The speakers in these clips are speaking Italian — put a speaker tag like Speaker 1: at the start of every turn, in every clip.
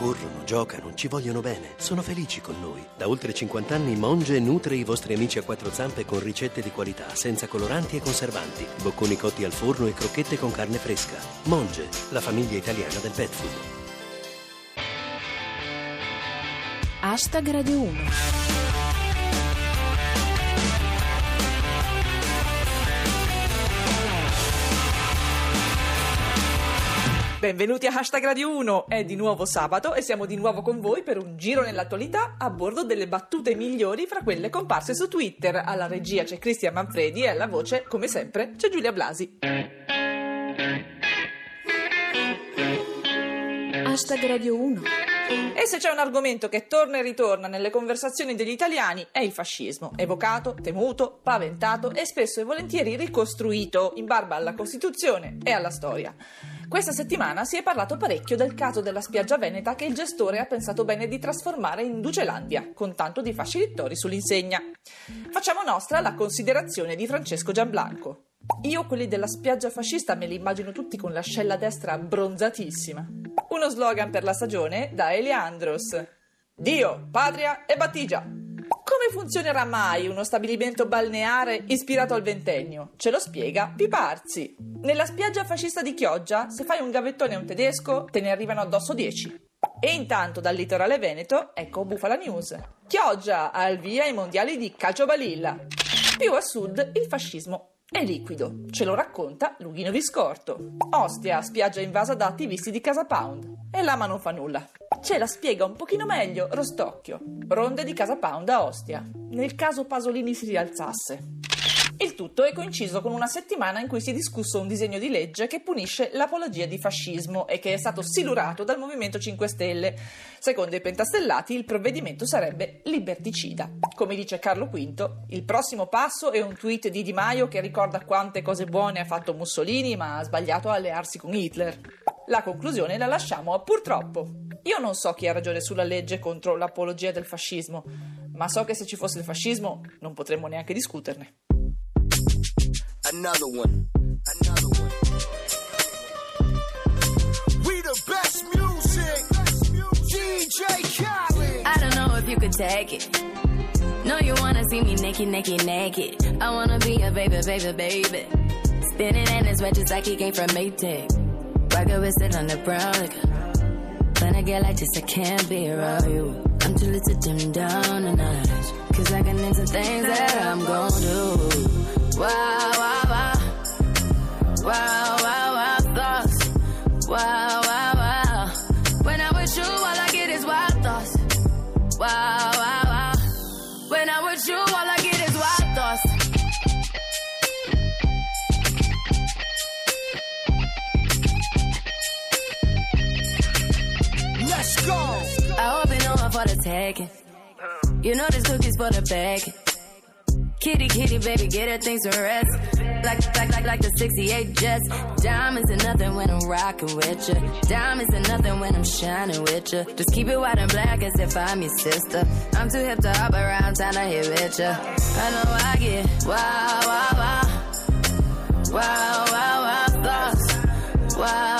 Speaker 1: corrono, giocano, ci vogliono bene, sono felici con noi. Da oltre 50 anni Monge nutre i vostri amici a quattro zampe con ricette di qualità, senza coloranti e conservanti, bocconi cotti al forno e crocchette con carne fresca. Monge, la famiglia italiana del pet food.
Speaker 2: Hashtag Radio 1
Speaker 3: Benvenuti a Hashtag Radio 1, è di nuovo sabato e siamo di nuovo con voi per un giro nell'attualità a bordo delle battute migliori fra quelle comparse su Twitter. Alla regia c'è Cristian Manfredi e alla voce, come sempre, c'è Giulia Blasi.
Speaker 2: Hashtag Radio 1
Speaker 3: e se c'è un argomento che torna e ritorna nelle conversazioni degli italiani è il fascismo, evocato, temuto, paventato e spesso e volentieri ricostruito in barba alla Costituzione e alla storia. Questa settimana si è parlato parecchio del caso della spiaggia veneta che il gestore ha pensato bene di trasformare in Ducelandia, con tanto di fasci littori sull'insegna. Facciamo nostra la considerazione di Francesco Gianblanco. Io quelli della spiaggia fascista me li immagino tutti con l'ascella destra bronzatissima. Uno slogan per la stagione da Eliandros. Dio, patria e battigia. Come funzionerà mai uno stabilimento balneare ispirato al ventennio? Ce lo spiega Piparzi. Nella spiaggia fascista di Chioggia, se fai un gavettone a un tedesco, te ne arrivano addosso 10. E intanto dal litorale veneto, ecco Bufala News. Chioggia al via ai mondiali di calcio balilla. Più a sud il fascismo è liquido, ce lo racconta Lughino Viscorto. Ostia, spiaggia invasa da attivisti di Casa Pound. E l'ama non fa nulla. Ce la spiega un pochino meglio Rostocchio. Ronde di Casa Pound a Ostia. Nel caso Pasolini si rialzasse. Il tutto è coinciso con una settimana in cui si è discusso un disegno di legge che punisce l'apologia di fascismo e che è stato silurato dal Movimento 5 Stelle. Secondo i pentastellati il provvedimento sarebbe liberticida. Come dice Carlo V, il prossimo passo è un tweet di Di Maio che ricorda quante cose buone ha fatto Mussolini ma ha sbagliato a allearsi con Hitler. La conclusione la lasciamo a purtroppo. Io non so chi ha ragione sulla legge contro l'apologia del fascismo, ma so che se ci fosse il fascismo non potremmo neanche discuterne. Another one. Another one. We the best music.
Speaker 4: DJ Khaled. I don't know if you could take it. No, you wanna see me naked, naked, naked. I wanna be a baby, baby, baby. Spinning in his red just like he came from Maytag. Rocket with it on the brown liquor. When I get like this, I can't be around you. I'm too little to dim down a notch. Cause I can name some things that I'm gon' do. Wow, wow. Wow, wow, wow, thoughts. Wow, wow, wow. When I'm with you, all I get is wild thoughts. Wow, wow, wow. When I'm with you, all I get is wild thoughts. Let's go. I hope you know I'm for the taking. You know this cookie's for the bag. Kitty, kitty, baby, get her things to rest. Like, like, like, like the 68 Jets. Diamonds are nothing when I'm rocking with you. Diamonds are nothing when I'm shining with you. Just keep it white and black as if I'm your sister. I'm too hip to hop around, time to hit with you. I know I get wow, wow, wow. Wow, wow, wow, thoughts. Wow.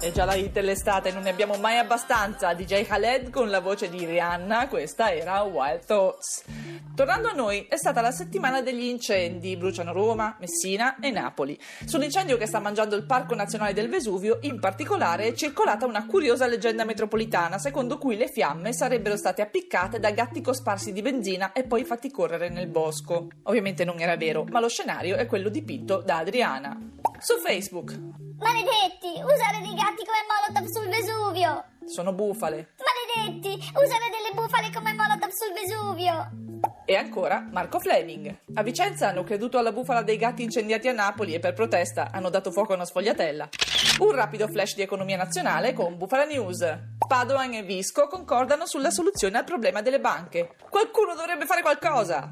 Speaker 3: È già la hit dell'estate, non ne abbiamo mai abbastanza. DJ Khaled con la voce di Rihanna, questa era Wild Thoughts. Tornando a noi, è stata la settimana degli incendi. Bruciano Roma, Messina e Napoli. Sull'incendio che sta mangiando il Parco Nazionale del Vesuvio, in particolare, è circolata una curiosa leggenda metropolitana, secondo cui le fiamme sarebbero state appiccate da gatti cosparsi di benzina e poi fatti correre nel bosco. Ovviamente non era vero, ma lo scenario è quello dipinto da Adriana. Su Facebook.
Speaker 5: Maledetti, usare dei gatti come Molotov sul Vesuvio.
Speaker 3: Sono bufale.
Speaker 5: Maledetti, usare delle bufale come Molotov sul Vesuvio.
Speaker 3: E ancora Marco Fleming. A Vicenza hanno creduto alla bufala dei gatti incendiati a Napoli e per protesta hanno dato fuoco a una sfogliatella. Un rapido flash di economia nazionale con Bufala News. Padoan e Visco concordano sulla soluzione al problema delle banche. Qualcuno dovrebbe fare qualcosa!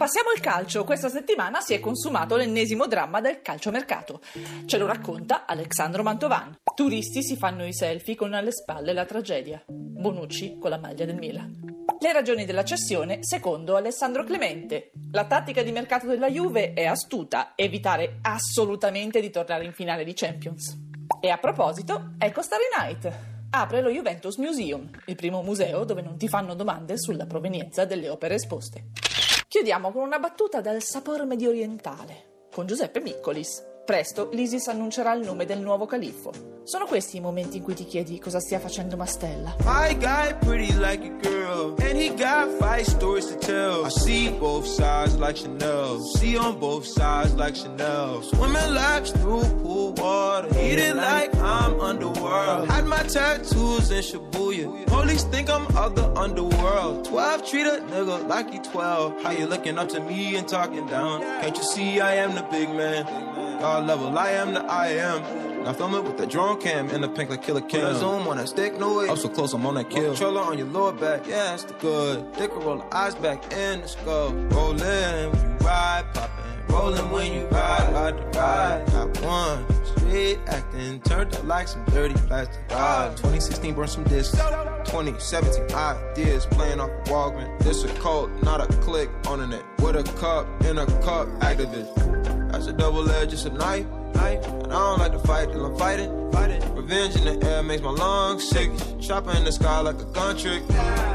Speaker 3: Passiamo al calcio. Questa settimana si è consumato l'ennesimo dramma del calciomercato. Ce lo racconta Alexandro Mantovan. Turisti si fanno i selfie con alle spalle la tragedia. Bonucci con la maglia del Milan. Le ragioni della cessione, secondo Alessandro Clemente. La tattica di mercato della Juve è astuta, evitare assolutamente di tornare in finale di Champions. E a proposito, ecco Starry Night. Apre lo Juventus Museum, il primo museo dove non ti fanno domande sulla provenienza delle opere esposte. Chiudiamo con una battuta dal sapore mediorientale, con Giuseppe Miccolis. Presto l'ISIS annuncerà il nome del nuovo califfo. Sono questi i momenti in cui ti chiedi cosa stia facendo Mastella.
Speaker 6: My guy pretty like a girl, and he got five stories to tell. I see both sides like Chanel, see on both sides like Chanel. Swimming laps through pool water, eating like I'm underworld. Had my tattoos in Shibuya, police think I'm of the underworld. 12 treat a nigga like he 12. How you looking up to me and talking down? Can't you see I am the big man? God level, I am the I am. Now film it with the drone cam and the pink like killer cam. Zoom on that stick, no way. I'm so close, I'm on that kill. Controller on your lower back, yeah, it's the good. Dick roll the eyes back in the skull. Rollin' when you ride, poppin'. Rollin' when you ride, ride the ride. Got one. Street acting, turned up like some dirty plastic. Ah, God, 2016 burned some discs. 2017 ideas playing off Walgreens. This a cult, not a click on the net. With a cup in a cup, activist. That's a double edge, it's a knife. knife. And I don't like to fight till I'm fighting. fighting. Revenge in the air makes my lungs sick. Chopper in the sky like a gun trick.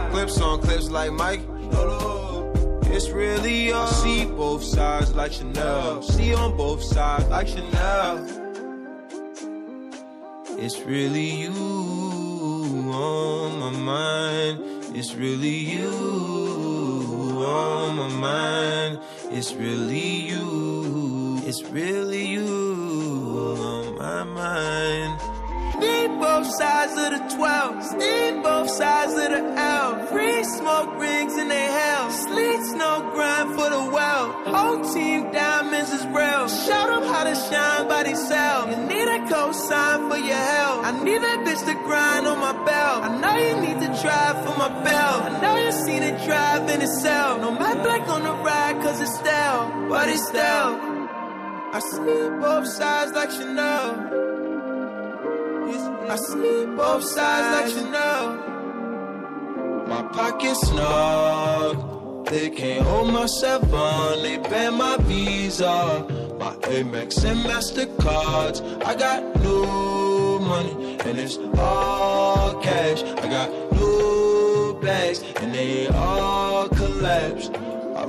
Speaker 6: Clips on clips like Mike. It's really all. I see both sides like Chanel. See on both sides like Chanel. It's really you on my mind. It's really you on my mind. It's really you. It's really you on my mind. Need both sides of the 12, need both sides of the L. Free smoke rings in their hell. Sleets no grind for the well. Whole team diamonds is real. Show them how to shine by themselves. You need a cosign for your help. I need that bitch to grind on my belt. I know you need to drive for my belt. I know you seen it drive in itself. No matte black on the ride, cause it's stale. But it's stale. I see both sides like Chanel. I see both sides like Chanel. My pockets snug. They can't hold my seven. They ban my visa. My Amex and Mastercards. I got new money and it's all cash. I got new bags and they all collapsed.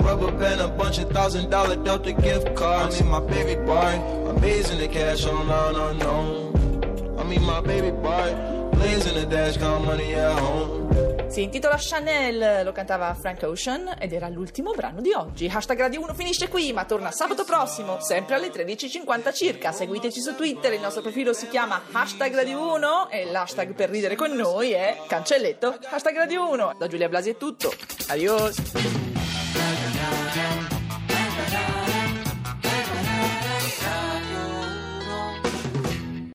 Speaker 6: Rubber band, a bunch of thousand dollar Delta gift cards. I mean, my baby boy, amazing the cash online unknown. I mean, my baby boy, blazing the dash, count money at home.
Speaker 3: Si intitola Chanel, lo cantava Frank Ocean ed era l'ultimo brano di oggi. Hashtag Radio 1 finisce qui, ma torna sabato prossimo, sempre alle 13.50 circa. Seguiteci su Twitter, il nostro profilo si chiama Hashtag Radio 1 e l'hashtag per ridere con noi è cancelletto Hashtag Radio 1. Da Giulia Blasi è tutto. Adios.